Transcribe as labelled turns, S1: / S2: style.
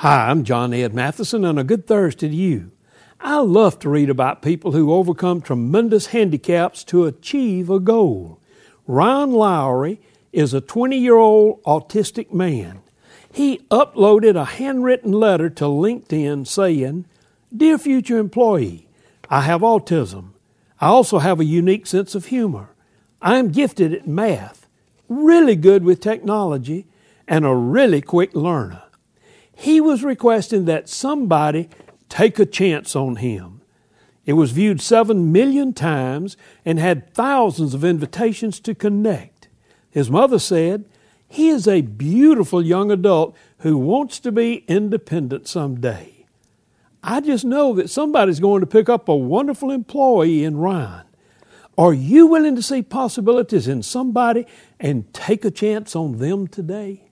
S1: Hi, I'm John Ed Mathison, and a good Thursday to you. I love to read about people who overcome tremendous handicaps to achieve a goal. Ryan Lowry is a 20 year old autistic man. He uploaded a handwritten letter to LinkedIn saying, Dear future employee, I have autism. I also have a unique sense of humor. I am gifted at math, really good with technology, and a really quick learner. He was requesting that somebody take a chance on him. It was viewed seven million times and had thousands of invitations to connect. His mother said, He is a beautiful young adult who wants to be independent someday. I just know that somebody's going to pick up a wonderful employee in Ryan. Are you willing to see possibilities in somebody and take a chance on them today?